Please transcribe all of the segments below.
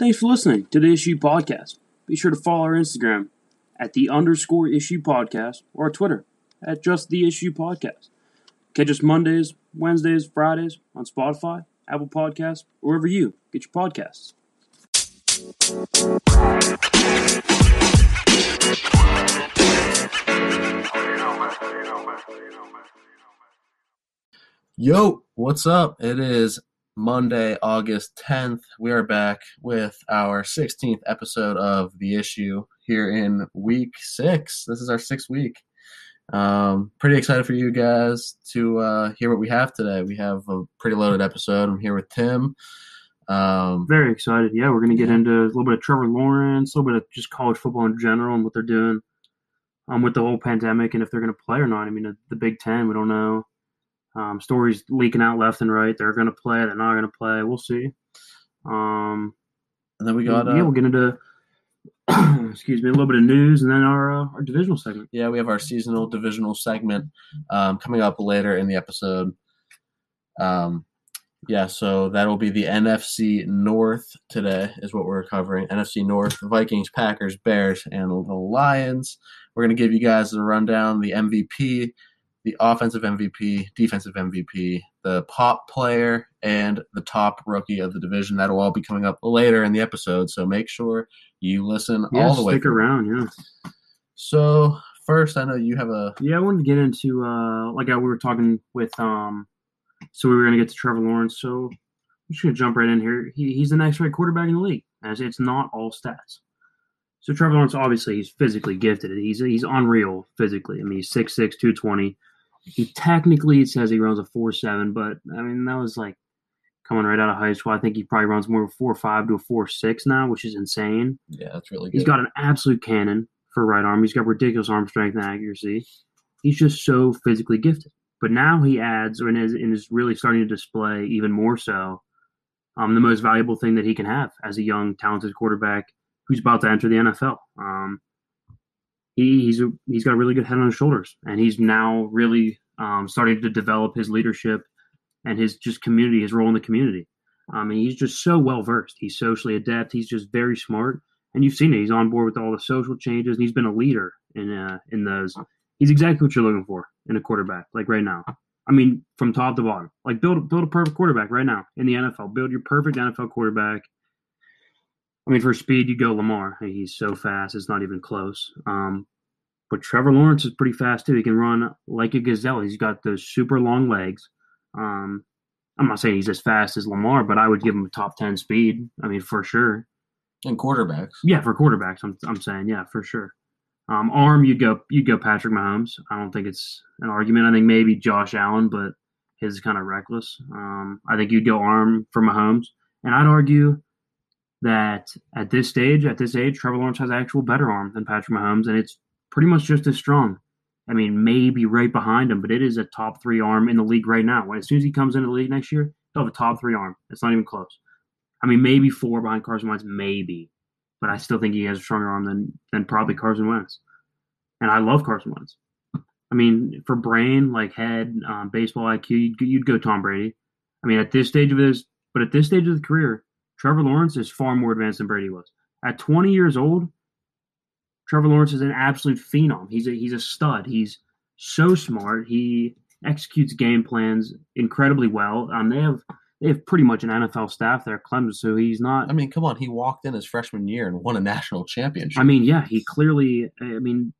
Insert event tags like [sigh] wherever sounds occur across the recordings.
Thanks for listening to the Issue Podcast. Be sure to follow our Instagram at the underscore issue podcast or Twitter at just the issue podcast. Catch us Mondays, Wednesdays, Fridays on Spotify, Apple Podcasts, wherever you get your podcasts. Yo, what's up? It is Monday, August 10th. We are back with our 16th episode of The Issue here in week six. This is our sixth week. Um, pretty excited for you guys to uh, hear what we have today. We have a pretty loaded episode. I'm here with Tim. Um, Very excited. Yeah, we're going to get into a little bit of Trevor Lawrence, a little bit of just college football in general and what they're doing um, with the whole pandemic and if they're going to play or not. I mean, the, the Big Ten, we don't know. Um, stories leaking out left and right. They're going to play. They're not going to play. We'll see. Um, and then we got uh, yeah, we'll get into [clears throat] excuse me a little bit of news and then our uh, our divisional segment. yeah, we have our seasonal divisional segment um, coming up later in the episode. Um, yeah, so that'll be the NFC North today, is what we're covering. NFC North, Vikings, Packers, Bears, and the Lions. We're going to give you guys a rundown the MVP, the offensive MVP, defensive MVP, the pop player, and the top rookie of the division. That'll all be coming up later in the episode, so make sure you listen Yeah, all the way stick through. around. Yeah. So, first, I know you have a. Yeah, I wanted to get into uh like uh, we were talking with um so we were gonna get to Trevor Lawrence, so I'm just gonna jump right in here. He, he's the next right quarterback in the league, as it's not all stats. So Trevor Lawrence obviously he's physically gifted. He's he's unreal physically. I mean he's 6'6", 220. He technically it says he runs a four seven, but I mean that was like coming right out of high school. I think he probably runs more of a four five to a four six now, which is insane. Yeah, that's really good. He's got an absolute cannon for right arm. He's got ridiculous arm strength and accuracy. He's just so physically gifted. But now he adds, or and is, and is really starting to display even more so, um, the most valuable thing that he can have as a young, talented quarterback who's about to enter the NFL. Um, he, he's a, he's got a really good head on his shoulders, and he's now really um, starting to develop his leadership and his just community, his role in the community. I mean, he's just so well versed. He's socially adept. He's just very smart and you've seen it. He's on board with all the social changes, and he's been a leader in uh, in those. He's exactly what you're looking for in a quarterback, like right now. I mean, from top to bottom, like build build a perfect quarterback right now in the NFL. Build your perfect NFL quarterback. I mean, for speed, you go Lamar. He's so fast; it's not even close. Um, but Trevor Lawrence is pretty fast too. He can run like a gazelle. He's got those super long legs. Um, I'm not saying he's as fast as Lamar, but I would give him a top ten speed. I mean, for sure. and quarterbacks. Yeah, for quarterbacks, I'm I'm saying yeah for sure. Um, arm, you go you go Patrick Mahomes. I don't think it's an argument. I think maybe Josh Allen, but his is kind of reckless. Um, I think you'd go arm for Mahomes, and I'd argue that at this stage, at this age, Trevor Lawrence has actual better arm than Patrick Mahomes, and it's pretty much just as strong. I mean, maybe right behind him, but it is a top three arm in the league right now. When as soon as he comes into the league next year, he'll have a top three arm. It's not even close. I mean, maybe four behind Carson Wentz, maybe, but I still think he has a stronger arm than than probably Carson Wentz. And I love Carson Wentz. I mean, for brain, like head, um, baseball IQ, you'd, you'd go Tom Brady. I mean, at this stage of his, but at this stage of the career, Trevor Lawrence is far more advanced than Brady was. At 20 years old, Trevor Lawrence is an absolute phenom. He's a he's a stud. He's so smart. He executes game plans incredibly well. Um, they have they have pretty much an NFL staff there at Clemson, so he's not. I mean, come on, he walked in his freshman year and won a national championship. I mean, yeah, he clearly. I mean,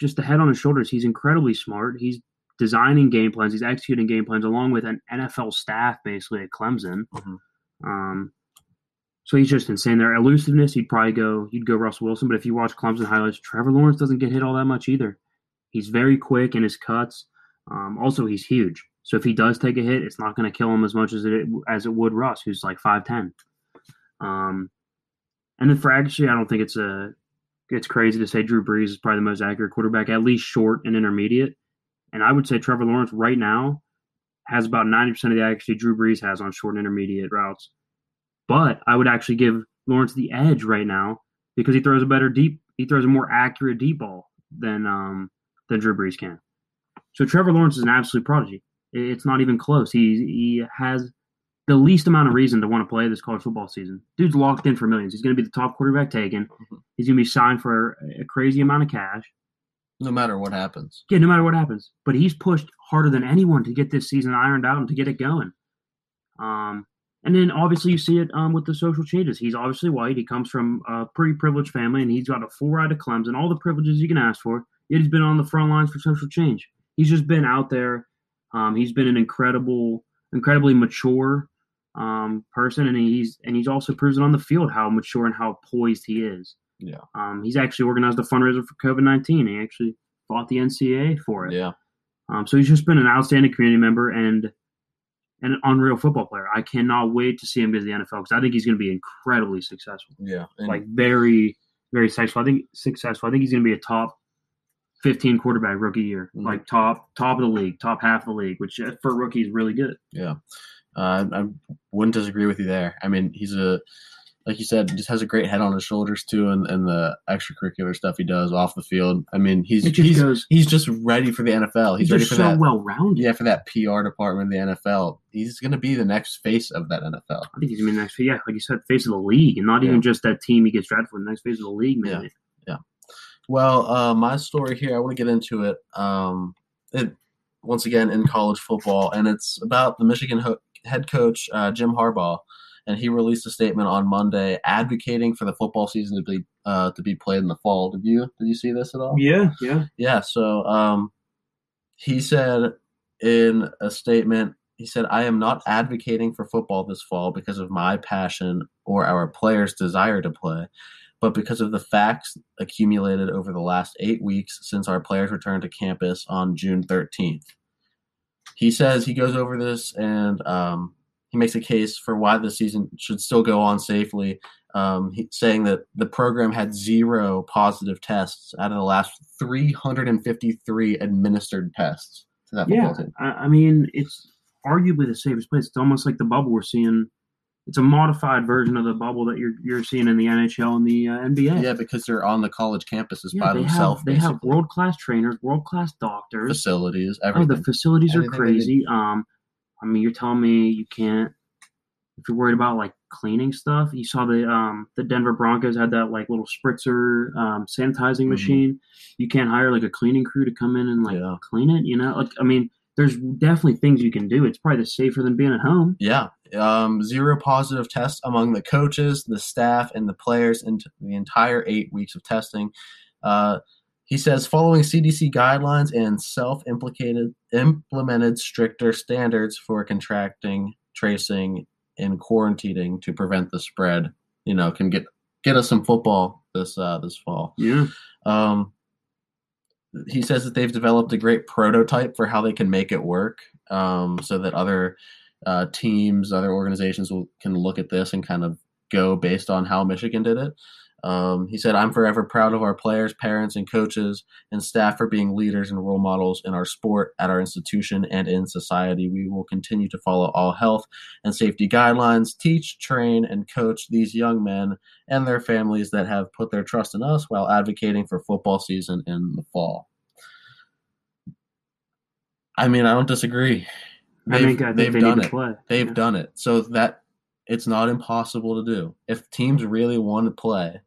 just the head on his shoulders. He's incredibly smart. He's designing game plans. He's executing game plans along with an NFL staff basically at Clemson. Mhm. Um, so he's just insane. There elusiveness, you'd probably go. You'd go Russell Wilson, but if you watch Clemson highlights, Trevor Lawrence doesn't get hit all that much either. He's very quick in his cuts. Um, also, he's huge. So if he does take a hit, it's not going to kill him as much as it as it would Russ, who's like five ten. Um, and then for accuracy, I don't think it's a it's crazy to say Drew Brees is probably the most accurate quarterback, at least short and intermediate. And I would say Trevor Lawrence right now has about ninety percent of the accuracy Drew Brees has on short and intermediate routes. But I would actually give Lawrence the edge right now because he throws a better deep, he throws a more accurate deep ball than um, than Drew Brees can. So Trevor Lawrence is an absolute prodigy. It's not even close. He he has the least amount of reason to want to play this college football season. Dude's locked in for millions. He's going to be the top quarterback taken. Mhm. He's going to be signed for a crazy amount of cash. No matter what happens. Yeah, no matter what happens. But he's pushed harder than anyone to get this season ironed out and to get it going. Um, and then obviously you see it um, with the social changes. He's obviously white. He comes from a pretty privileged family, and he's got a full ride of Clemson, all the privileges you can ask for. Yet he's been on the front lines for social change. He's just been out there. Um, he's been an incredible, incredibly mature um, person, and he's and he's also proven on the field how mature and how poised he is. Yeah. Um, he's actually organized a fundraiser for COVID nineteen. He actually fought the NCAA for it. Yeah. Um, so he's just been an outstanding community member and an unreal football player. I cannot wait to see him get to the NFL because I think he's going to be incredibly successful, Yeah. Like very, very successful. I think successful. I think he's going to be a top fifteen quarterback rookie year, Mhm. like top top of the league, top half of the league, which uh, for a rookie is really good. Yeah, uh, I wouldn't disagree with you there. I mean, he's a like you said, just has a great head on his shoulders too, and, and the extracurricular stuff he does off the field. I mean, he's just he's, goes. he's just ready for the NFL. He's, He's, ready for so that. well rounded. yeah, for that PR department of the NFL. He's going to be the next face of that NFL. I think he's gonna be the next. Yeah, like you said, face of the league, and not even just that team he gets drafted for. The next face of the league, man. Yeah. maybe. Well, uh, my story here, I want to get into it. Um, it once again in college football, and it's about the Michigan ho- head coach uh, Jim Harbaugh, and he released a statement on Monday advocating for the football season to be uh, to be played in the fall. Did you did you see this at all? Yeah, yeah. Yeah. So um, he said in a statement, he said, "I am not advocating for football this fall because of my passion or our players' desire to play." But because of the facts accumulated over the last eight weeks since our players returned to campus on June 13th. He says he goes over this and um, he makes a case for why the season should still go on safely um, he, saying that the program had zero positive tests out of the last 353 administered tests to that Yeah, football team. I, I mean, it's arguably the safest place. It's almost like the bubble we're seeing. It's a modified version of the bubble that you're you're seeing in the NHL and the uh, NBA. Yeah, because they're on the college campuses Yeah, by they themselves. have they have world class trainers, world class doctors. facilities, Oh, the facilities are Everything they crazy. Um, I mean, you're telling me you can't if you're worried about like cleaning stuff. You saw the um the Denver Broncos had that like little spritzer um sanitizing Mhm. machine. You can't hire like a cleaning crew to come in and like Yeah. clean it. You know, like I mean, there's definitely things you can do. It's probably the safer than being at home. Yeah, um, zero positive tests among the coaches, the staff, and the players in the entire eight weeks of testing. Uh, he says, following CDC guidelines and self-implicated implemented stricter standards for contracting, tracing, and quarantining to prevent the spread. You know, can get get us some football this uh, this fall. Yeah. Um, he says that they've developed a great prototype for how they can make it work, um, so that other uh, teams, other organizations will, can look at this and kind of go based on how Michigan did it. Um, he said, "I'm forever proud of our players, parents, and coaches and staff for being leaders and role models in our sport, at our institution, and in society. We will continue to follow all health and safety guidelines, teach, train, and coach these young men and their families that have put their trust in us while advocating for football season in the fall." I mean, I don't disagree. They've, I think they've they done it. play. They've Yeah. done it. So that it's not impossible to do. If teams really want to play,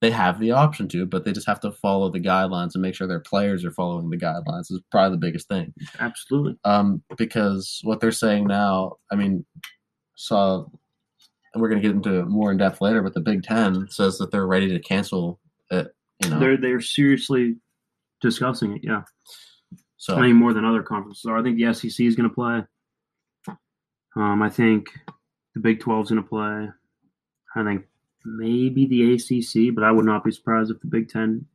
they have the option to, but they just have to follow the guidelines and make sure their players are following the guidelines is probably the biggest thing. Absolutely. Um, because what they're saying now, I mean, saw and we're going to get into more in depth later, but the Big Ten says that they're ready to cancel it. You know, They're they're seriously discussing it. Yeah. so I mean, more than other conferences are. I think the SEC is going to play. Um, I think the Big 12 is going to play. I think maybe the ACC, but I would not be surprised if the Big Ten,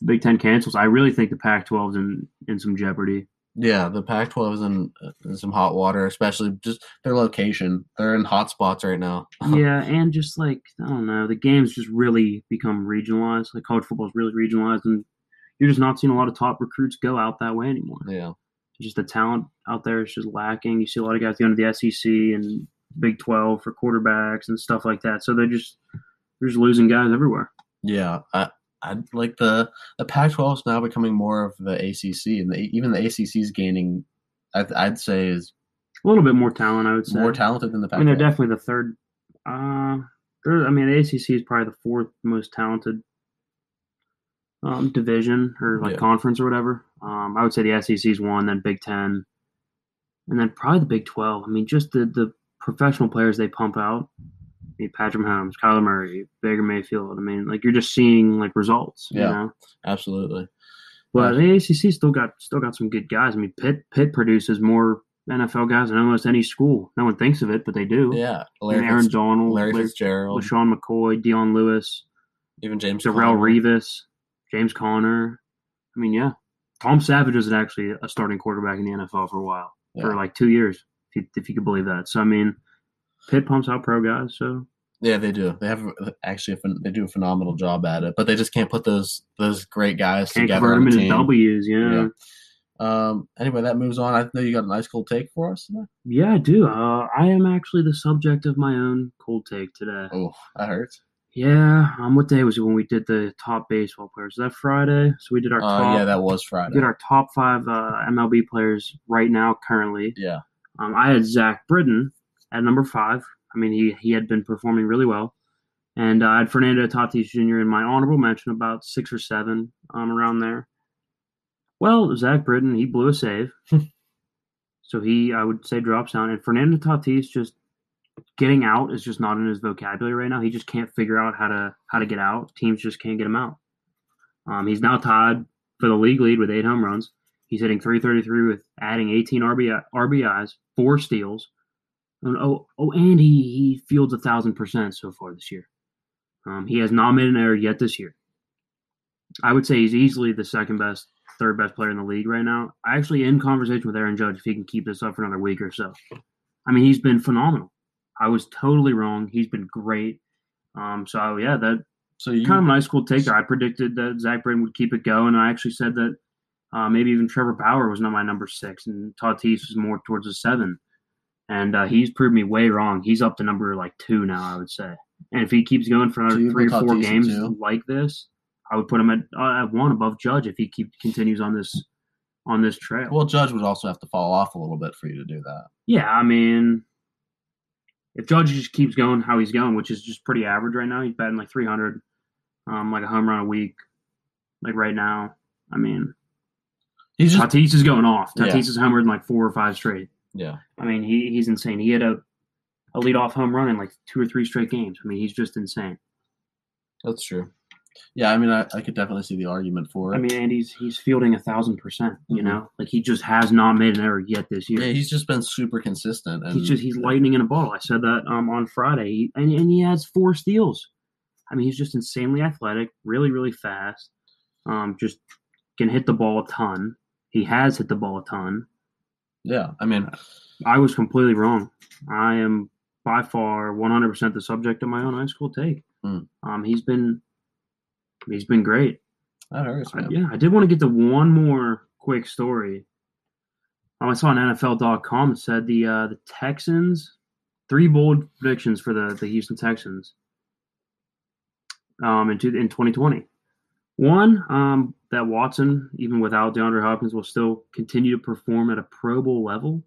the Big Ten cancels. I really think the Pac-12 is in in some jeopardy. Yeah, the Pac-12 is in, in some hot water, especially just their location. They're in hot spots right now. [laughs] yeah, and just like I don't know, the games just really become regionalized. Like college football is really regionalized, and you're just not seeing a lot of top recruits go out that way anymore. yeah, just the talent out there is just lacking. You see a lot of guys going to the SEC and Big Twelve for quarterbacks and stuff like that. So they're just they're just losing guys everywhere. yeah. I, I like the the Pac-12 is now becoming more of the ACC, and the, even the ACC is gaining. I'd, I'd say is A little bit more talent, I would say. More talented than the pac I mean, they're definitely the third. Uh, they're, I mean, the ACC is probably the fourth most talented um, division or like Yeah. conference or whatever. Um, I would say the SEC is one, then Big Ten, and then probably the Big Twelve. I mean, just the the professional players they pump out. Mean, Patrick Mahomes, Kyler Murray, Baker Mayfield. I mean, like you're just seeing like results. You Yeah. know? Absolutely. But the ACC still got still got some good guys. I mean, Pitt Pitt produces more NFL guys than almost any school. No one thinks of it, but they do. Yeah. Larry, Aaron Fitz- Donald, Larry Fitzgerald, LeSean McCoy, Dion Lewis, even James Darrelle. Revis, James Conner. I mean, yeah. Tom Savage was actually a starting quarterback in the NFL for a while, for like two years, if you, if you could believe that. So, I mean, Pitt pumps out pro guys. So, Yeah, they do. They have actually a they do a phenomenal job at it, but they just can't put those those great guys can't together convert on them the into. W's. Yeah. Yeah. Um. Anyway, that moves on. I know you got a nice cool take for us today. Yeah, I do. Uh, I am actually the subject of my own cold take today. Oh, that hurts. Yeah. Um, what day was it when we did the top baseball players? Was that Friday? So we did our Uh, top. yeah, that was we Friday. did our top five uh, MLB players right now, currently. Yeah. Um, I had Zach Britton at number five. I mean, he he had been performing really well, and uh, I had Fernando Tatis Jr. in my honorable mention, about six or seven, um, around there. Well, Zach Britton, he blew a save, [laughs] so he I would say drops down, and Fernando Tatis just getting out is just not in his vocabulary right now. He just can't figure out how to how to get out. Teams just can't get him out. Um, he's now tied for the league lead with eight home runs. He's hitting 333 with adding 18 RBI, RBIs, four steals. And, oh, oh, and he, he fields a thousand percent so far this year. Um, he has not made an error yet this year. I would say he's easily the second best, third best player in the league right now. I actually in conversation with Aaron Judge if he can keep this up for another week or so. I mean, he's been phenomenal. I was totally wrong. He's been great. Um, so yeah, that So you kind of a nice cool take there. I predicted that Zach Britton would keep it going. I actually said that uh, maybe even Trevor Bauer was not my number six, and Tatis was more towards a seven. And uh, he's proved me way wrong. He's up to number like two now, I would say. And if he keeps going for another three or four games two? like this, I would put him at, uh, at one above Judge if he keep continues on this on this trail. well, Judge would also have to fall off a little bit for you to do that. Yeah, I mean, if Judge just keeps going how he's going, which is just pretty average right now, he's batting like 300, um, like a home run a week, like right now. I mean, He's just Tatis is going off. Yeah. Tatis is homered in like four or five straight. Yeah. I mean, he, he's insane. He had a a leadoff home run in like two or three straight games. I mean, he's just insane. That's true. Yeah, I mean, I, I could definitely see the argument for it. I mean, and he's he's fielding a thousand percent. You Mhm. know, like he just has not made an error yet this year. yeah, he's just been super consistent, and he's just he's lightning in a bottle. I said that um on Friday, he, and and he has four steals. I mean, he's just insanely athletic, really really fast. Um, just can hit the ball a ton. He has hit the ball a ton. Yeah. I mean, I was completely wrong. I am by far 100% the subject of my own high school take. Hmm. Um, he's been he's been great. that hurts, I- yeah, I did want to get to one more quick story. Um, I saw on NFL.com it said the uh, the Texans three bold predictions for the, the Houston Texans um, in two, in 2020. One, um, that Watson, even without DeAndre Hopkins, will still continue to perform at a Pro Bowl level.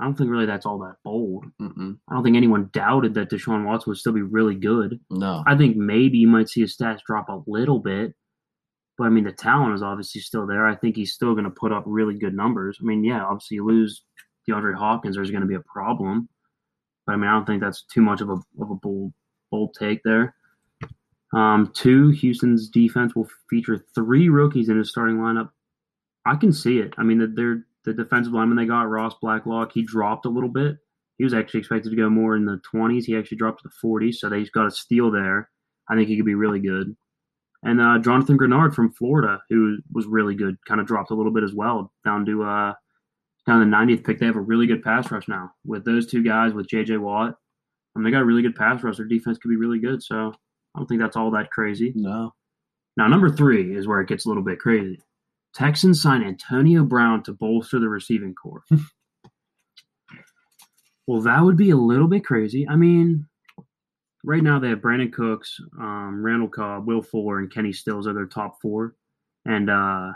I don't think really that's all that bold. Mm-mm. I don't think anyone doubted that Deshaun Watson would still be really good. No, I think maybe you might see his stats drop a little bit, but I mean the talent is obviously still there. I think he's still going to put up really good numbers. I mean, yeah, obviously you lose DeAndre Hopkins, there's going to be a problem, but I mean I don't think that's too much of a of a bold bold take there. Um, two, Houston's defense will feature three rookies in his starting lineup. I can see it. I mean, the, they're the defensive lineman they got, Ross Blacklock, he dropped a little bit. He was actually expected to go more in the 20s. He actually dropped to the 40s, so they've got a steal there. I think he could be really good. And uh, Jonathan Greenard from Florida, who was really good, kind of dropped a little bit as well, down to uh, down the 90th pick. They have a really good pass rush now with those two guys with J.J. Watt. Um, they got a really good pass rush. Their defense could be really good, so I don't think that's all that crazy. no. Now, number three is where it gets a little bit crazy. Texans sign Antonio Brown to bolster the receiving corps. [laughs] well, that would be a little bit crazy. I mean, right now they have Brandin Cooks, um, Randall Cobb, Will Fuller, and Kenny Stills are their top four. And uh, I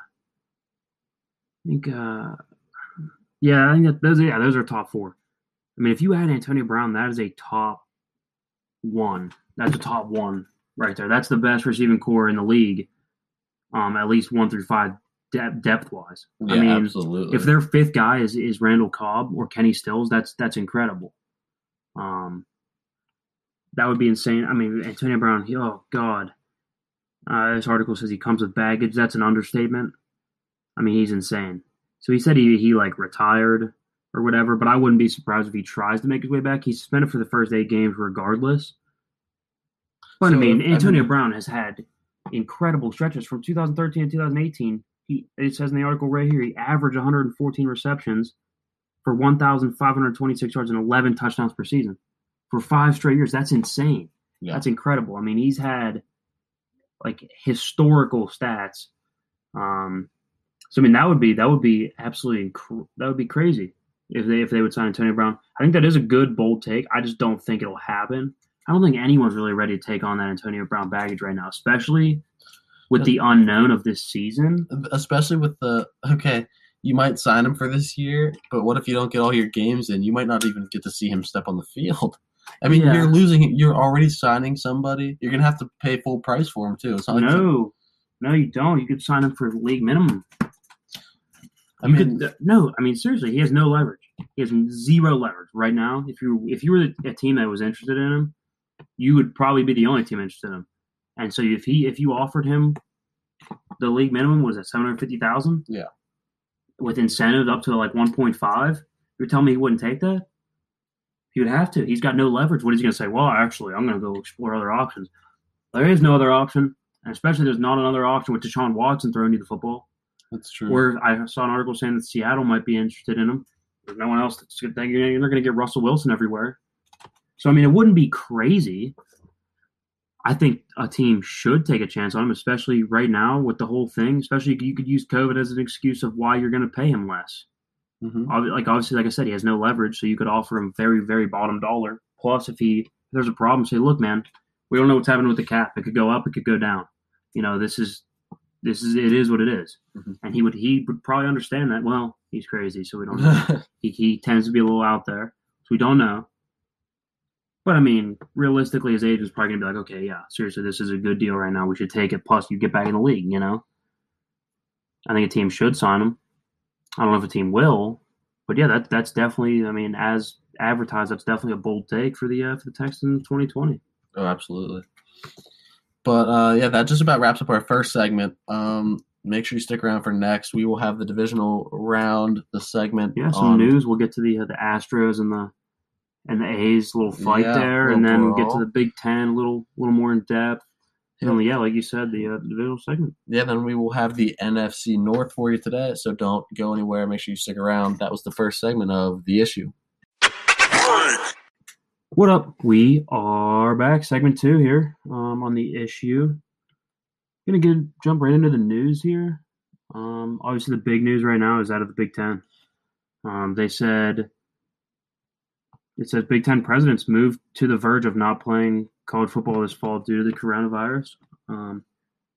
think uh, Yeah, I think that those yeah those are top four. I mean, if you add Antonio Brown, that is a top one. That's a top one right there. That's the best receiving corps in the league. Um, at least one through five de- depth wise. Yeah, I mean, absolutely. if their fifth guy is is Randall Cobb or Kenny Stills, that's that's incredible. Um, that would be insane. I mean, Antonio Brown. He, oh God, uh, this article says he comes with baggage. That's an understatement. I mean, he's insane. So he said he he like retired or whatever, but I wouldn't be surprised if he tries to make his way back. He's suspended for the first eight games regardless. But I So, mean, I Antonio mean- Brown has had incredible stretches from 2013 to 2018. He it says in the article right here he averaged 114 receptions for 1,526 yards and 11 touchdowns per season for five straight years. That's insane. Yeah. That's incredible. I mean, he's had like historical stats. Um, so I mean, that would be that would be absolutely that would be crazy if they if they would sign Antonio Brown. I think that is a good bold take. I just don't think it'll happen. I don't think anyone's really ready to take on that Antonio Brown baggage right now, especially with the unknown of this season. especially with the okay, you might sign him for this year, but what if you don't get all your games in? You might not even get to see him step on the field. [laughs] I mean, Yeah. you're losing. You're already signing somebody. You're gonna have to pay full price for him too. It's not like No, no, you don't. You could sign him for league minimum. I You mean, could, no, I mean seriously, he has no leverage. He has zero leverage right now. If you if you were a team that was interested in him, you would probably be the only team interested in him. And so if he if you offered him the league minimum was at seven hundred fifty thousand, Yeah. with incentives up to like one point five, you're telling me he wouldn't take that? He would have to. He's got no leverage. What is he going to say? Well, actually, I'm going to go explore other options. There is no other option, and especially there's not another option with Deshaun Watson throwing you the football. that's true. Where I saw an article saying that Seattle might be interested in him. There's no one else that's good. Thing. They're going to get Russell Wilson everywhere. So I mean, it wouldn't be crazy. I think a team should take a chance on him, especially right now with the whole thing. Especially you could use COVID as an excuse of why you're going to pay him less. Mhm. Like obviously, like I said, he has no leverage, so you could offer him very, very bottom dollar. Plus, if he if there's a problem, say, look, man, we don't know what's happening with the cap. It could go up, it could go down. You know, this is this is it is what it is. Mhm. And he would he would probably understand that. Well, he's crazy, so we don't know. [laughs] he he tends to be a little out there, so we don't know. But I mean, realistically, his agent's probably gonna be like, okay, yeah, seriously, this is a good deal right now. We should take it. Plus, you get back in the league. You know, I think a team should sign him. I don't know if a team will, but yeah, that that's definitely. I mean, as advertised, that's definitely a bold take for the uh, for the Texans 2020. Oh, absolutely. But uh, yeah, that just about wraps up our first segment. Um, make sure you stick around for next. We will have the divisional round, the segment. Yeah, some on- news. We'll get to the uh, the Astros and the and the A's little fight Yeah, there, and then we'll get to the Big Ten, a little little more in depth. Yeah. And yeah, like you said, the uh, divisional segment. Yeah, then we will have the NFC North for you today. So don't go anywhere. Make sure you stick around. That was the first segment of the issue. What up? We are back, segment two here um, on the issue. Gonna get jump right into the news here. Um, obviously, the big news right now is out of the Big Ten. Um, they said it says Big Ten presidents moved to the verge of not playing college football this fall due to the coronavirus. Um,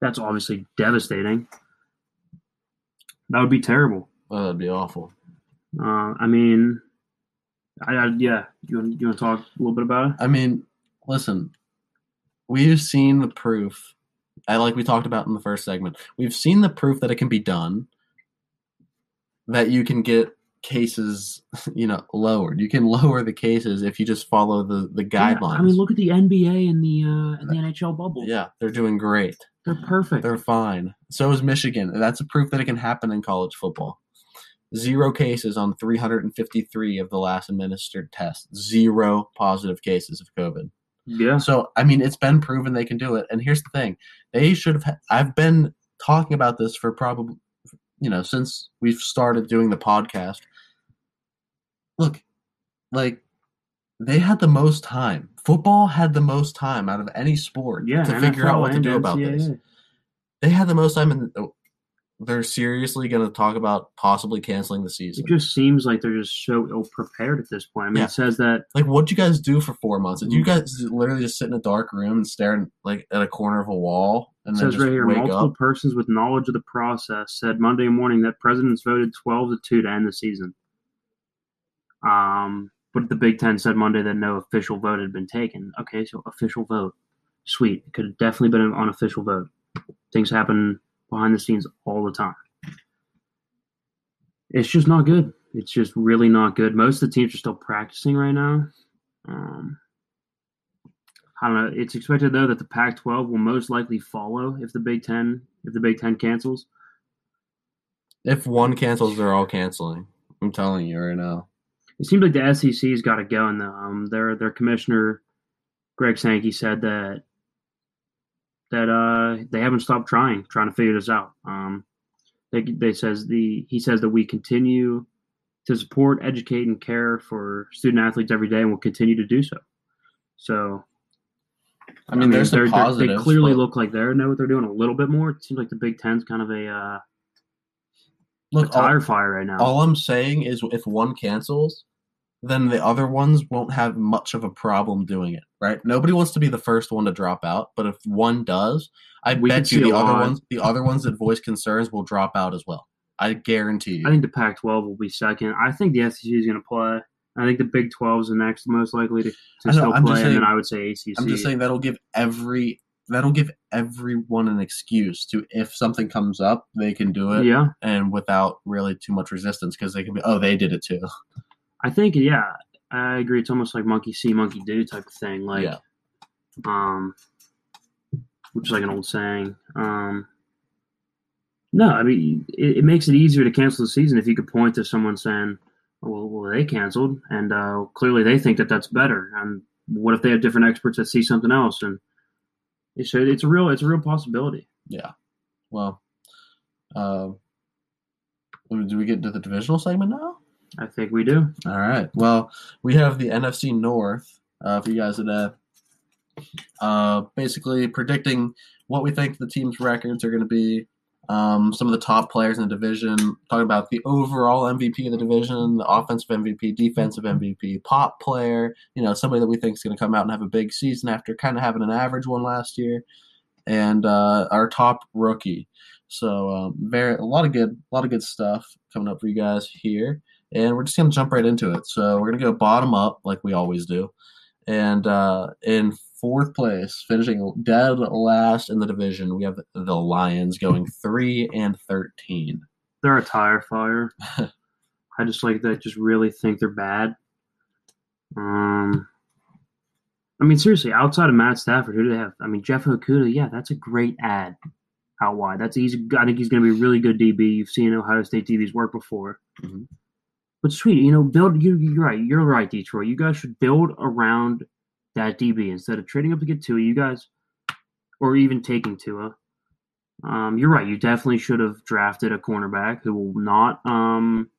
that's obviously devastating. That would be terrible. Oh, that'd be awful. Uh, I mean, I, I yeah. You want you want to talk a little bit about it? I mean, listen, we've seen the proof. I like we talked about in the first segment. We've seen the proof that it can be done. That you can get cases, [laughs] you know, lowered. You can lower the cases if you just follow the the Yeah, guidelines. I mean, look at the NBA and the uh, and the NHL bubble. yeah, they're doing great. they're perfect. They're fine. So is Michigan. That's a proof that it can happen in college football. Zero cases on 353 of the last administered tests. Zero positive cases of COVID. yeah, So, I mean, it's been proven they can do it. And here's the thing they should have, I've been talking about this for probably, you know, since we've started doing the podcast. Look, like, they had the most time. Football had the most time out of any sport yeah. to figure out what to do about this they had the most time and they're seriously going to talk about possibly canceling the season. It just seems like they're just so ill prepared at this point. I mean, Yeah. it says that Like, what'd you guys do for four months? Did you Mm. guys literally just sit in a dark room and stare like at a corner of a wall and it then says right here multiple up? persons with knowledge of the process said Monday morning that presidents voted twelve to two to end the season. Um, but the Big Ten said Monday that no official vote had been taken. Okay, so official vote. Sweet. It could have definitely been an unofficial vote. Things happen behind the scenes all the time. It's just not good. It's just really not good. Most of the teams are still practicing right now. Um, I don't know. It's expected though that the Pac-12 will most likely follow if the Big Ten if the Big Ten cancels. If one cancels, they're all canceling. I'm telling you right now. It seems like the SEC's got to go, and the, um, their their commissioner Greg Sankey said that that uh, they haven't stopped trying trying to figure this out. Um, they they says the he says that we continue to support, educate, and care for student athletes every day, and will continue to do so. So I mean, there's they're, some they're- positives. they clearly but- look like they know what they're doing a little bit more. It seems like the Big Ten's kind of a, uh, a Look, all, fire right now. all I'm saying is if one cancels, then the other ones won't have much of a problem doing it, right? Nobody wants to be the first one to drop out, but if one does, I We bet you the other lot. ones, the other ones that voice concerns will drop out as well. I guarantee you. I think the Pac-12 will be second. I think the SEC is going to play. I think the Big 12 is the next most likely to, to know, still I'm play, and then I would say ACC. I'm just saying that'll give every that'll give everyone an excuse to if something comes up, they can do it, yeah, and without really too much resistance because they can be, oh, they did it too. I think yeah, I agree. It's almost like monkey see, monkey do type of thing. Like, Yeah. um, which is like an old saying. Um, no, I mean it, it makes it easier to cancel the season if you could point to someone saying, "Well, well they canceled," and uh, clearly they think that that's better. And what if they have different experts that see something else? And it's a, it's a real it's a real possibility. Yeah. Well, uh, do we get into the divisional segment now? I think we do. All right. Well, we have the NFC North uh, for you guys today. Uh, basically predicting what we think the team's records are going to be. Um, some of the top players in the division. Talking about the overall MVP of the division, the offensive MVP, defensive MVP, pop player. You know, somebody that we think is going to come out and have a big season after kind of having an average one last year, and uh, our top rookie. So um, very a lot of good, a lot of good stuff coming up for you guys here and we're just gonna jump right into it. So we're gonna go bottom up like we always do, and uh, in fourth place, finishing dead last in the division, we have the Lions going [laughs] three and thirteen. They're a tire fire. [laughs] I just like that. Just really think they're bad. Um, I mean, seriously, outside of Matt Stafford, who do they have? I mean, Jeff Okudah. Yeah, that's a great ad out wide. That's easy. I think he's going to be a really good DB. You've seen Ohio State DBs work before. Mhm. But sweet, you know, build. You, you're right. You're right, Detroit. You guys should build around that DB instead of trading up to get Tua. You guys, or even taking Tua. Um, you're right. You definitely should have drafted a cornerback who will not um,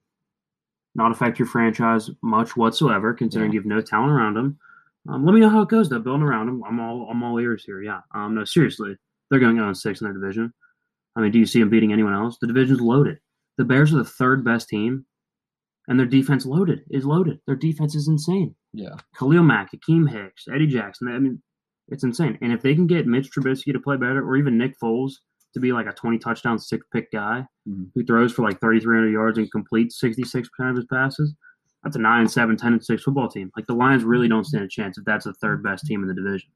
not affect your franchise much whatsoever, considering Yeah. you have no talent around him. Um, let me know how it goes though. Building around him, I'm all I'm all ears here. Yeah. Um, no, seriously, they're going on six in their division. I mean, do you see them beating anyone else? The division's loaded. The Bears are the third best team, and their defense loaded is loaded. Their defense is insane. Yeah, Khalil Mack, Akiem Hicks, Eddie Jackson. I mean, it's insane. And if they can get Mitch Trubisky to play better, or even Nick Foles to be like a 20 touchdown, six pick guy Mhm. who throws for like 3,300 yards and completes 66% of his passes, that's a 9, 7, 10, and 6 football team. Like the Lions really don't stand a chance if that's the third best team in the division.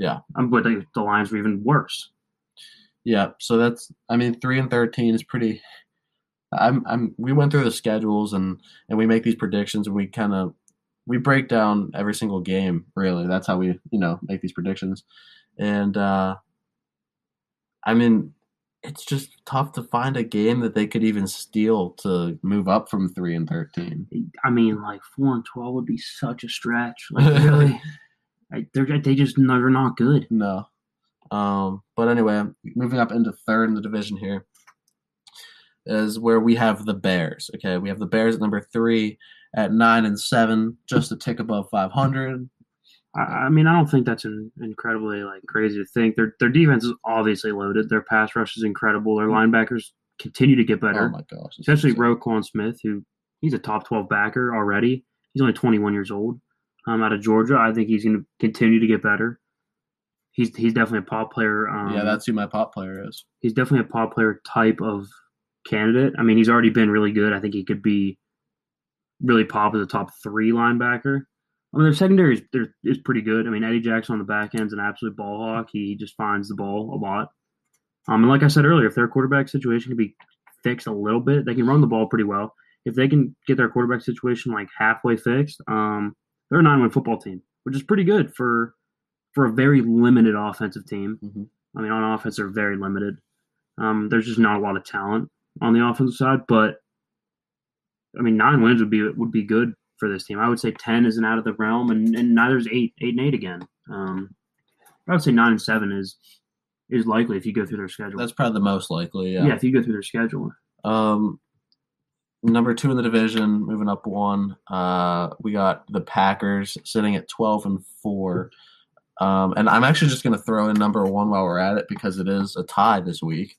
Yeah, Um, but the, the Lions were even worse. yeah. So that's I mean three and thirteen is pretty. I'm I'm we went through the schedules and and we make these predictions and we kind of we break down every single game really that's how we you know make these predictions and uh i mean it's just tough to find a game that they could even steal to move up from 3 and 13 I mean, like 4 and 12 would be such a stretch. Like, really? [laughs] They're, they just, they're not good. no um but anyway moving up into third in the division here is where we have the bears okay we have the bears at number three at nine and seven just a tick above 500 I, I mean, I don't think that's an incredibly like crazy to think. Their their defense is obviously loaded. Their pass rush is incredible. Their linebackers continue to get better. oh my gosh especially insane. Roquan Smith, who he's a top twelve backer already. He's only twenty one years old. Um, out of Georgia, I think he's going to continue to get better. He's he's definitely a pop player. Um, yeah that's who my pop player is he's definitely a pop player type of candidate. I mean, he's already been really good. I think he could be really pop as a top three linebacker. I mean, their secondary is, they're- is pretty good. I mean, Eddie Jackson on the back end is an absolute ball hawk. He, he just finds the ball a lot. Um, and like I said earlier, if their quarterback situation can be fixed a little bit, they can run the ball pretty well. If they can get their quarterback situation like halfway fixed, um, they're a nine-win football team, which is pretty good for for a very limited offensive team. Mhm. I mean, on offense, they're very limited. Um, there's just not a lot of talent on the offensive side, but I mean, nine wins would be would be good for this team. I would say ten isn't out of the realm, and, and neither is eight, eight and eight again. Um, I would say nine and seven is is likely if you go through their schedule. That's probably the most likely. Yeah. Yeah. if you go through their schedule. Um, number two in the division, moving up one. Uh, we got the Packers sitting at twelve and four. Um, and I'm actually just going to throw in number one while we're at it because it is a tie this week.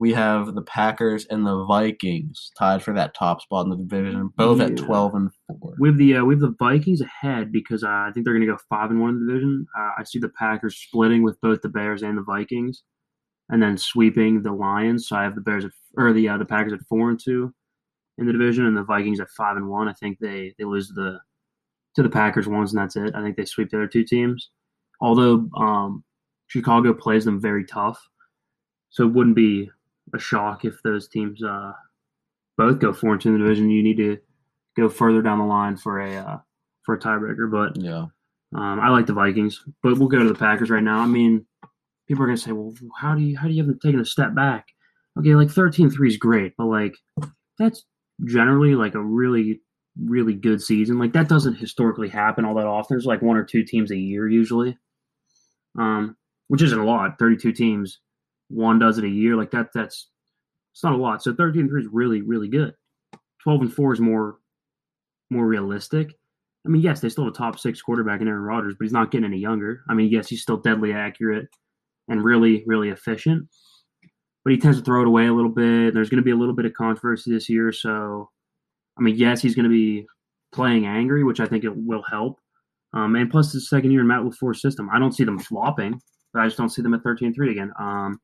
We have the Packers and the Vikings tied for that top spot in the division, both at twelve and four. We have the uh, we have the Vikings ahead because uh, I think they're going to go five and one in the division. Uh, I see the Packers splitting with both the Bears and the Vikings, and then sweeping the Lions. So I have the Bears at, or the uh, the Packers at four and two in the division, and the Vikings at five and one. I think they they lose the to the Packers once, and that's it. I think they sweep the other two teams. Although um, Chicago plays them very tough, so it wouldn't be a shock if those teams uh, both go four and two in the division. You need to go further down the line for a uh, for a tiebreaker. But Yeah, um, I like the Vikings. But we'll go to the Packers right now. I mean, people are gonna say, well, how do you how do you have them taking a step back? Okay, like 13-3 is great, but like that's generally like a really really good season. Like that doesn't historically happen all that often. There's like one or two teams a year usually, um, which isn't a lot. Thirty-two teams, one does it a year. Like that. That's it's not a lot. So 13-3 is really really good. Twelve and four is more more realistic. I mean, yes, they still have a top six quarterback in Aaron Rodgers, but he's not getting any younger. I mean, yes, he's still deadly accurate and really, really efficient, but he tends to throw it away a little bit. There's going to be a little bit of controversy this year, so I mean, yes, he's going to be playing angry, which I think it will help. Um, and plus, the second year in Matt LaFleur's system, I don't see them flopping, but I just don't see them at 13-3 again. Um,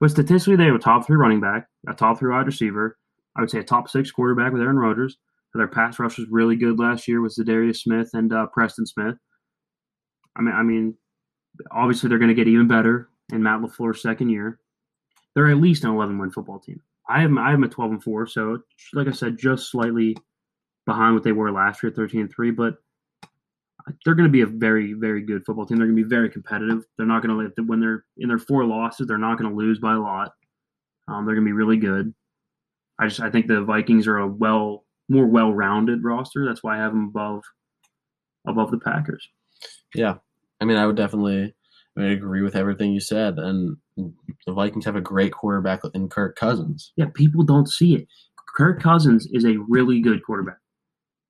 but statistically, they have a top three running back, a top three wide receiver. I would say a top six quarterback with Aaron Rodgers. Their pass rush was really good last year with Za'Darius Smith and uh, Preston Smith. I mean, I mean, obviously they're going to get even better in Matt LaFleur's second year. They're at least an 11 win football team. I am I am a 12 and four, so like I said, just slightly behind what they were last year, 13 and three. But they're going to be a very very good football team. They're going to be very competitive. They're not going to when they're in their four losses, they're not going to lose by a lot. Um, they're going to be really good. I just I think the Vikings are a well more well-rounded roster. That's why I have them above above the Packers. yeah. I mean, I would definitely I mean, agree with everything you said, and the Vikings have a great quarterback in Kirk Cousins. Yeah, people don't see it. Kirk Cousins is a really good quarterback.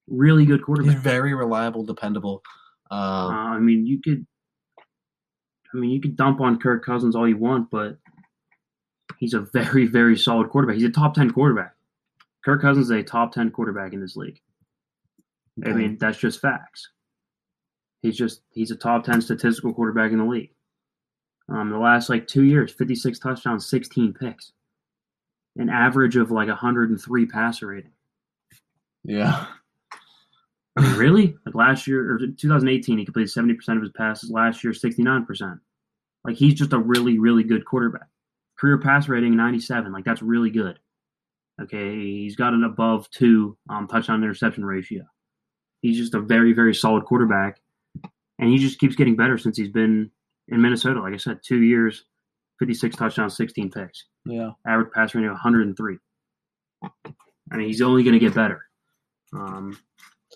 Really good He's quarterback. very reliable, dependable. Uh, Um, I mean, you could I mean, you could dump on Kirk Cousins all you want, but he's a very very solid quarterback. He's a top 10 quarterback. Kirk Cousins is a top 10 quarterback in this league. I mean, that's just facts. He's just he's a top ten statistical quarterback in the league. Um, the last like two years, fifty six touchdowns, sixteen picks, an average of like hundred and three passer rating. yeah, I mean, really? Like last year or 2018, he completed seventy percent of his passes. Last year, sixty nine percent. Like he's just a really really good quarterback. Career pass rating ninety seven. Like that's really good. Okay, he's got an above two um, touchdown interception ratio. He's just a very very solid quarterback, and he just keeps getting better since he's been in Minnesota. Like I said, two years, fifty six touchdowns, sixteen picks yeah. average pass rating of 103. I mean, he's only going to get better. Um,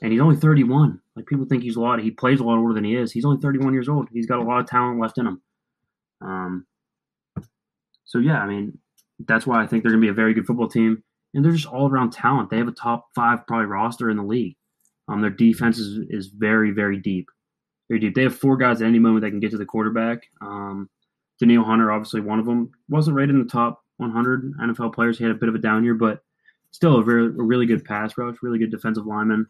and he's only 31. Like people think he's a lot. He plays a lot older than he is. He's only 31 years old. He's got a lot of talent left in him. Um, so yeah, I mean, that's why I think they're going to be a very good football team. And they're just all around talent. They have a top five probably roster in the league. Um, their defense is, is very very deep, very deep. They have four guys at any moment that can get to the quarterback. Um, Hunter, obviously one of them, wasn't rated in the top 100 NFL players. He had a bit of a down year, but still a, very, a really good pass rush, really good defensive lineman.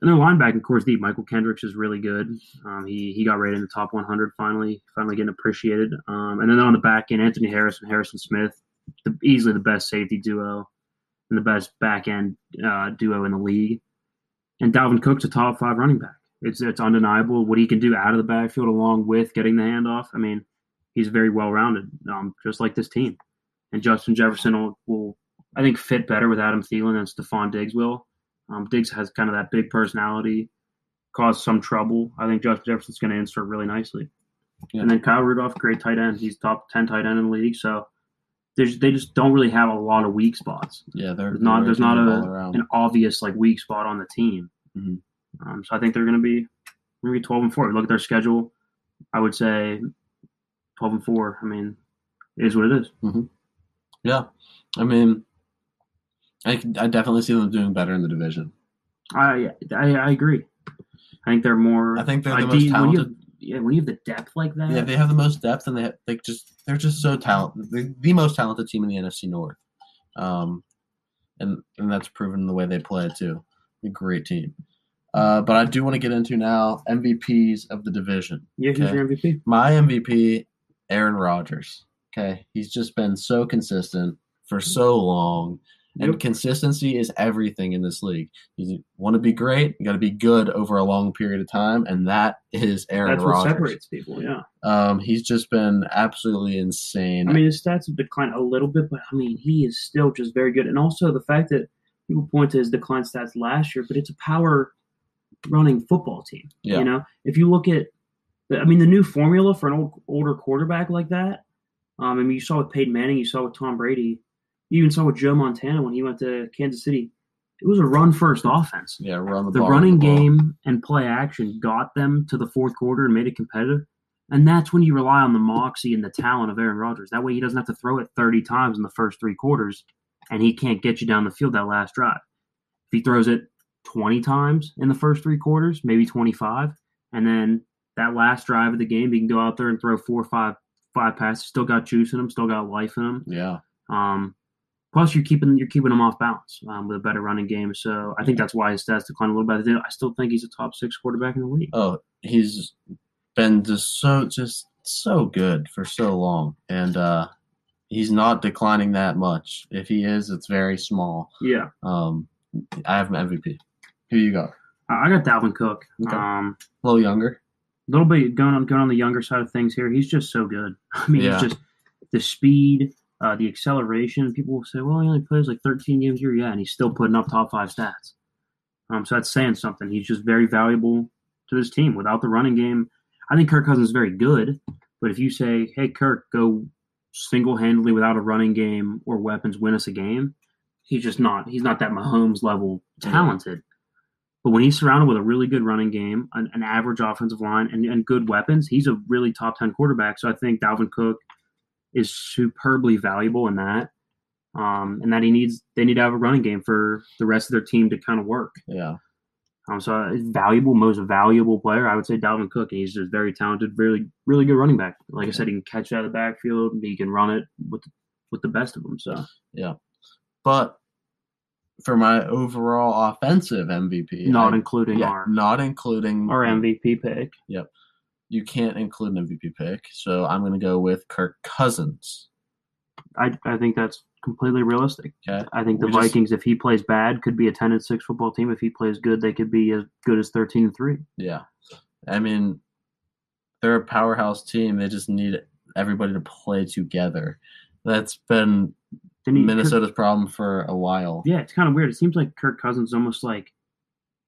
And their linebacker, of course, deep. Michael Kendricks is really good. Um, he he got rated in the top 100 finally, finally getting appreciated. Um, and then on the back end, Anthony Harris and Harrison Smith, the, easily the best safety duo and the best back end uh, duo in the league. and Dalvin Cook's a top five running back. It's it's undeniable what he can do out of the backfield along with getting the handoff. I mean, he's very well rounded, um, just like this team. And Justin Jefferson will, will, I think, fit better with Adam Thielen than Stefon Diggs will. Um, Diggs has kind of that big personality, caused some trouble. I think Justin Jefferson's going to insert really nicely. Yeah. And then Kyle Rudolph, great tight end. He's top ten tight end in the league. So there's they just don't really have a lot of weak spots. Yeah, they're There's not they're there's not a an obvious like weak spot on the team. Mhm. Um, so I think they're going to be maybe twelve and four. Look at their schedule. I would say twelve and four. I mean, is what it is. Yeah, I mean, I I definitely see them doing better in the division. I I, I agree. I think they're more. I think they're the most when you have- talented. yeah, when you have the depth like that. Yeah, they have the most depth, and they they just they're just so talented. They're the most talented team in the NFC North, um, and and that's proven the way they play too. A great team. Uh, but I do want to get into now MVPs of the division. yeah, who's your MVP? My MVP, Aaron Rodgers. Okay, he's just been so consistent for so long, and Yep. consistency is everything in this league. You want to be great, you got to be good over a long period of time, and that is Aaron That's what separates people. Yeah. Um, he's just been absolutely insane. I mean, his stats have declined a little bit, but I mean, he is still just very good. And also the fact that people point to his decline stats last year, but it's a power running football team. Yeah. You know, if you look at, I mean, the new formula for an old, older quarterback like that. Um, I mean, you saw with Peyton Manning, you saw with Tom Brady, you even saw with Joe Montana when he went to Kansas City. It was a run first offense. yeah, run the, The ball, running the game and play action got them to the fourth quarter and made it competitive. And that's when you rely on the moxie and the talent of Aaron Rodgers. That way he doesn't have to throw it 30 times in the first three quarters and he can't get you down the field that last drive. If he throws it 20 times in the first three quarters, maybe 25, and then that last drive of the game, he can go out there and throw four or five five passes, still got juice in him, still got life in him. Yeah, Um, plus, you're keeping you're keeping him off balance um, with a better running game. So I think that's why his stats decline a little bit. I still think he's a top six quarterback in the league. oh, he's been just so just so good for so long, and uh, he's not declining that much. If he is, it's very small. Yeah, Um, I have an MVP. Who you got? I got Dalvin Cook. Okay. Um, A little younger. a little bit going on going on the younger side of things here. He's just so good. [laughs] I mean, Yeah. he's just the speed, uh, the acceleration. People will say, "Well, he only plays like 13 games a year." Yeah, and he's still putting up top five stats. Um, so that's saying something. He's just very valuable to this team. Without the running game, I think Kirk Cousins is very good. But if you say, "Hey, Kirk, go single handedly without a running game or weapons, win us a game," he's just not. He's not that Mahomes level talented. But when he's surrounded with a really good running game, an, an average offensive line, and, and good weapons, he's a really top 10 quarterback. So I think Dalvin Cook is superbly valuable in that. Um, and that he needs, they need to have a running game for the rest of their team to kind of work. Yeah, Um, so uh, valuable, most valuable player, I would say Dalvin Cook. And he's just very talented, really, really good running back. Like I said, he can catch out of the backfield. He can run it with with the best of them. So yeah, but for my overall offensive MVP, not I- including yeah, our not including our MVP pick. Yep. You can't include an MVP pick, so I'm going to go with Kirk Cousins. I, I think that's completely realistic. Okay, I think the We just- Vikings, if he plays bad, could be a ten and six football team. If he plays good, they could be as good as thirteen and three. Yeah. I mean, they're a powerhouse team. They just need everybody to play together. That's been Didn't Minnesota's problem for a while. yeah, it's kind of weird. It seems like Kirk Cousins almost like,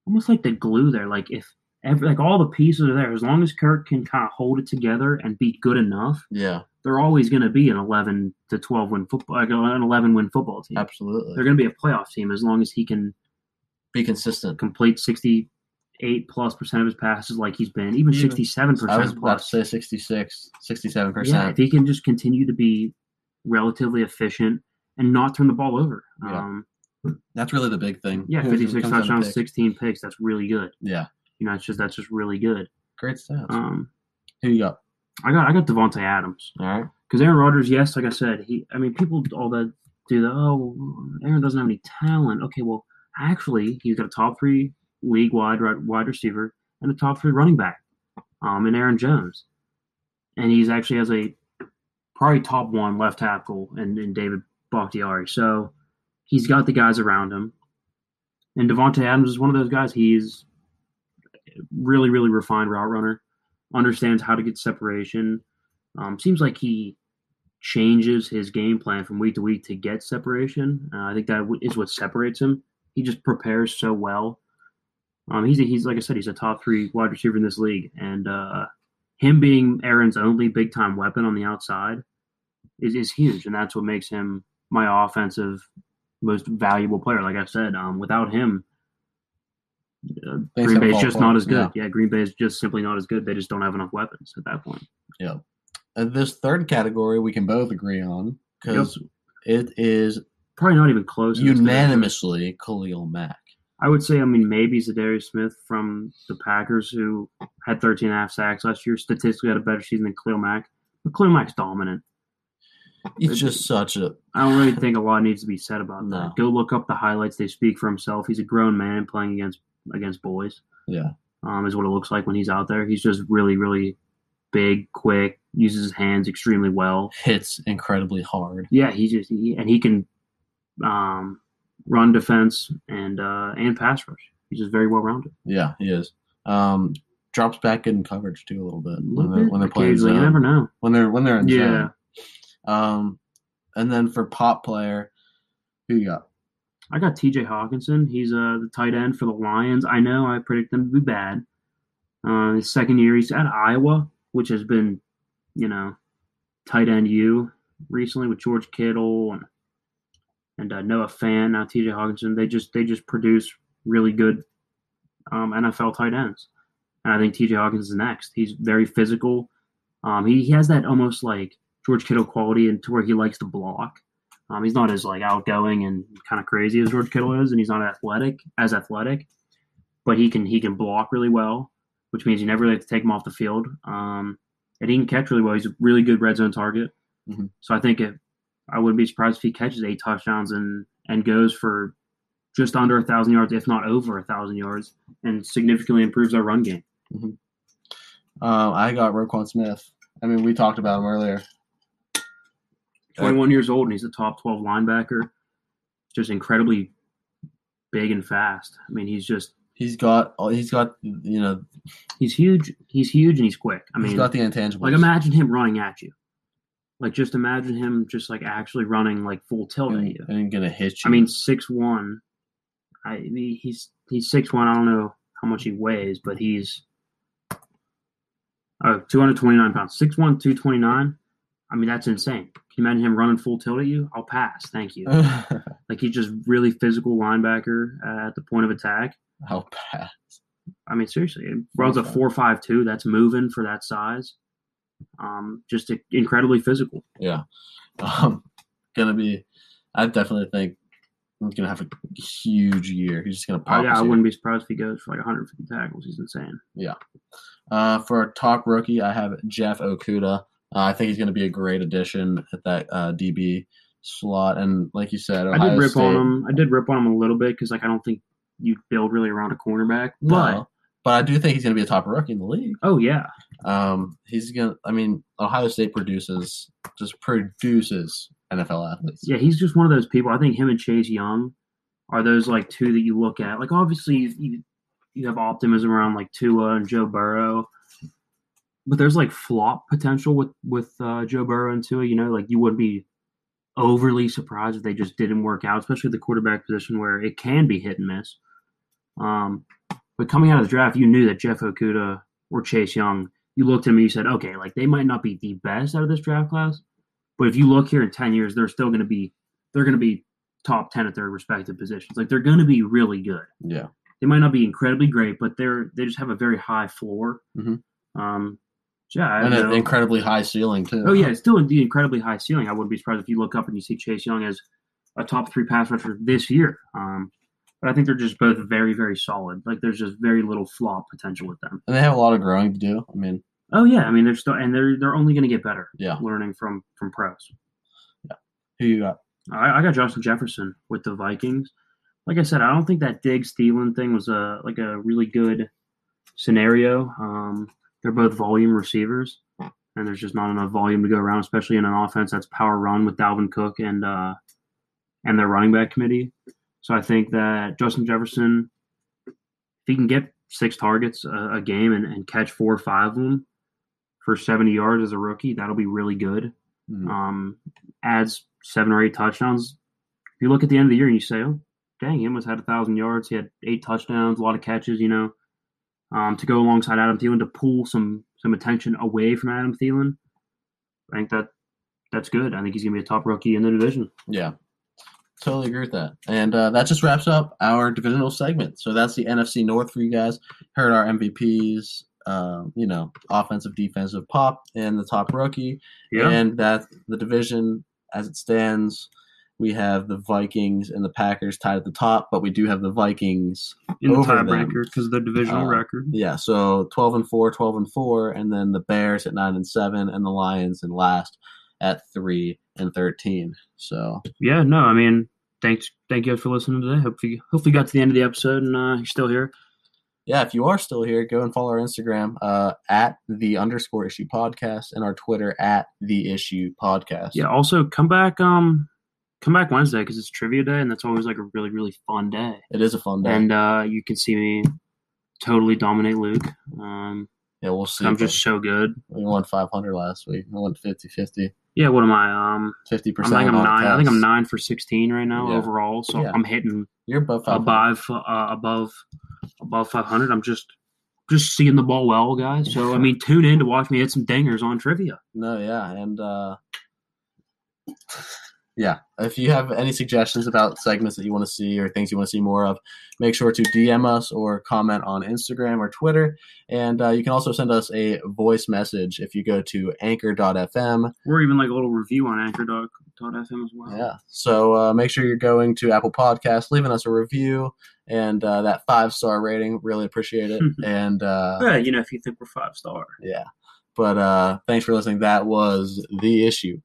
almost like the glue there. Like if every like all the pieces are there, as long as Kirk can kind of hold it together and be good enough, Yeah, they're always going to be an eleven to twelve win football, like an eleven win football team. absolutely. They're going to be a playoff team as long as he can Be consistent. complete sixty eight plus percent of his passes, like he's been, even sixty seven I was percent about to plus. say 66, 67%. Yeah, if he can just continue to be relatively efficient and not turn the ball over. Yeah. Um, That's really the big thing. yeah, [laughs] 56 comes down to touchdowns, picks. 16 picks. That's really good. Yeah, You know, it's just that's just really good. great stats. Um, Who you got? I got I got Davante Adams All right. because Aaron Rodgers. Yes, like I said, he. I mean, people all that do the oh, Aaron doesn't have any talent. Okay, well, actually, he's got a top three league wide wide receiver and a top three running back, um, in Aaron Jones, and he's actually has a probably top one left tackle and, in David Bakhtiari. So he's got the guys around him. And Davante Adams is one of those guys. He's really, really refined route runner, understands how to get separation. Um, seems like he changes his game plan from week to week to get separation. Uh, I think that is what separates him. He just prepares so well. Um, he's a, he's like I said, he's a top three wide receiver in this league, and uh, him being Aaron's only big time weapon on the outside is is huge, and that's what makes him my offensive most valuable player. Like I said, um, without him, uh, Green Bay's just not as good. Yeah. yeah, Green Bay is just simply not as good. They just don't have enough weapons at that point. Yeah. And this third category we can both agree on because yep. it is probably not even close. Unanimously, Khalil Mack. I would say, I mean, maybe Za'Darius Smith from the Packers, who had 13 and a half sacks last year, statistically had a better season than Khalil Mack. But Khalil Mack's dominant. He's just such a. I don't really think a lot needs to be said about no. that. Go look up the highlights; they speak for himself. He's a grown man playing against against boys. Yeah, um, is what it looks like when he's out there. He's just really, really big, quick, uses his hands extremely well, hits incredibly hard. Yeah, he just he, and he can um, run defense and uh, and pass rush. He's just very well rounded. Yeah, he is. Um, drops back in coverage too a little bit a little when they're, bit. when they're playing. Zone. You never know when they're when they're in yeah. Zone. Um, and then for pop player, who you got? I got T.J. Hockenson. He's uh, the tight end for the Lions. I know I predict them to be bad. Uh, his second year, he's at Iowa, which has been, you know, tight end U recently with George Kittle and and uh, Noah Fant, now T.J. Hockenson. They just they just produce really good um, NFL tight ends, and I think T.J. Hawkins is next. He's very physical. Um, he, he has that almost like George Kittle quality and to where he likes to block. Um, he's not as like outgoing and kind of crazy as George Kittle is, and he's not athletic as athletic, but he can he can block really well, which means you never really have to take him off the field. Um, and he can catch really well. He's a really good red zone target. Mm-hmm. So I think if I wouldn't be surprised if he catches eight touchdowns and and goes for just under a thousand yards, if not over a thousand yards, and significantly improves our run game. Mm-hmm. Uh, I got Roquan Smith. I mean, we talked about him earlier. Uh, 21 years old, and he's a top 12 linebacker. Just incredibly big and fast. I mean, he's just he's got he's got you know he's huge. He's huge and he's quick. I mean, he's got the intangibles. Like imagine him running at you. Like just imagine him just like actually running like full tilt and, at you and gonna hit you. I mean, six one. I he's he's six one. I don't know how much he weighs, but he's uh, oh 229 pounds. 6'1", 229. I mean, that's insane. Can you imagine him running full tilt at you? I'll pass. Thank you. [laughs] like he's just really physical linebacker at the point of attack. I'll pass. I mean, seriously, runs a four five two. That's moving for that size. Um, just a, incredibly physical. Yeah, um, gonna be. I definitely think he's gonna have a huge year. He's just gonna pop. Oh, yeah, I wouldn't be surprised if he goes for like 150 tackles. He's insane. Yeah. Uh, for a top rookie, I have Jeff Okudah. Uh, I think he's going to be a great addition at that uh, DB slot. And like you said, Ohio I did rip State, on him. I did rip on him a little bit because like I don't think you build really around a cornerback. But no, but I do think he's going to be a top rookie in the league. Oh yeah. Um, he's gonna. I mean, Ohio State produces just produces NFL athletes. Yeah, he's just one of those people. I think him and Chase Young are those like two that you look at. Like obviously you you have optimism around like Tua and Joe Burrow but there's like flop potential with with uh, Joe Burrow and Tua. You know, like you would be overly surprised if they just didn't work out, especially the quarterback position where it can be hit and miss. Um, but coming out of the draft, you knew that Jeff Okudah or Chase Young. You looked at them and you said, okay, like they might not be the best out of this draft class, but if you look here in ten years, they're still going to be they're going to be top ten at their respective positions. Like they're going to be really good. Yeah, they might not be incredibly great, but they're they just have a very high floor. Mm-hmm. Um, yeah, and an incredibly high ceiling too. Oh yeah, it's still the incredibly high ceiling. I wouldn't be surprised if you look up and you see Chase Young as a top three pass rusher this year. Um, but I think they're just both very, very solid. Like there's just very little flop potential with them. And they have a lot of growing to do. I mean, oh yeah, I mean they're still and they're they're only going to get better. Yeah, learning from from pros. Yeah, who you got? I, I got Justin Jefferson with the Vikings. Like I said, I don't think that Diggs Thielen thing was a like a really good scenario. Um, they're both volume receivers, and there's just not enough volume to go around, especially in an offense that's power run with Dalvin Cook and uh, and their running back committee. So I think that Justin Jefferson, if he can get six targets a, a game and, and, catch four or five of them for 70 yards as a rookie, that'll be really good. Mm-hmm. Um, adds seven or eight touchdowns. If you look at the end of the year and you say, oh, dang, he almost had a thousand yards. He had eight touchdowns, a lot of catches, you know. Um, to go alongside Adam Thielen to pull some some attention away from Adam Thielen. I think that that's good. I think he's gonna be a top rookie in the division. Yeah, totally agree with that. And uh, that just wraps up our divisional segment. So that's the NFC North for you guys. Heard our MVPs, um, you know, offensive, defensive pop, and the top rookie. Yeah. And that the division as it stands we have the Vikings and the Packers tied at the top, but we do have the Vikings in the tiebreaker because of their divisional uh, record. Yeah, so 12 and 4, 12 and 4, and then the Bears at 9 and 7, and the Lions in last at 3 and 13. So, yeah, no, I mean, thanks, thank you guys for listening today. Hopefully, hopefully, you got to the end of the episode and uh, you're still here. Yeah, if you are still here, go and follow our Instagram uh, at the underscore issue podcast and our Twitter at the issue podcast. Yeah, also come back um come back Wednesday because it's trivia day, and that's always like a really really fun day. It is a fun day, and uh, you can see me totally dominate Luke. Um, yeah, we'll see. I'm just so good. We won 500 last week. I won 50 50. Yeah, what am I? Um, 50 percent. I think I'm nine. I think I'm nine for 16 right now yeah. overall. So yeah. I'm hitting. You're above above uh, above above 500. I'm just just seeing the ball well, guys. So I mean, [laughs] tune in to watch me hit some dingers on trivia. No, yeah, and. uh yeah, if you have any suggestions about segments that you want to see or things you want to see more of, make sure to DM us or comment on Instagram or Twitter. And uh, you can also send us a voice message if you go to anchor.fm. Or even like a little review on anchor.fm as well. Yeah. So uh, make sure you're going to Apple Podcasts, leaving us a review and uh, that five star rating. Really appreciate it. [laughs] and uh, yeah, you know, if you think we're five star. Yeah. But uh, thanks for listening. That was The Issue.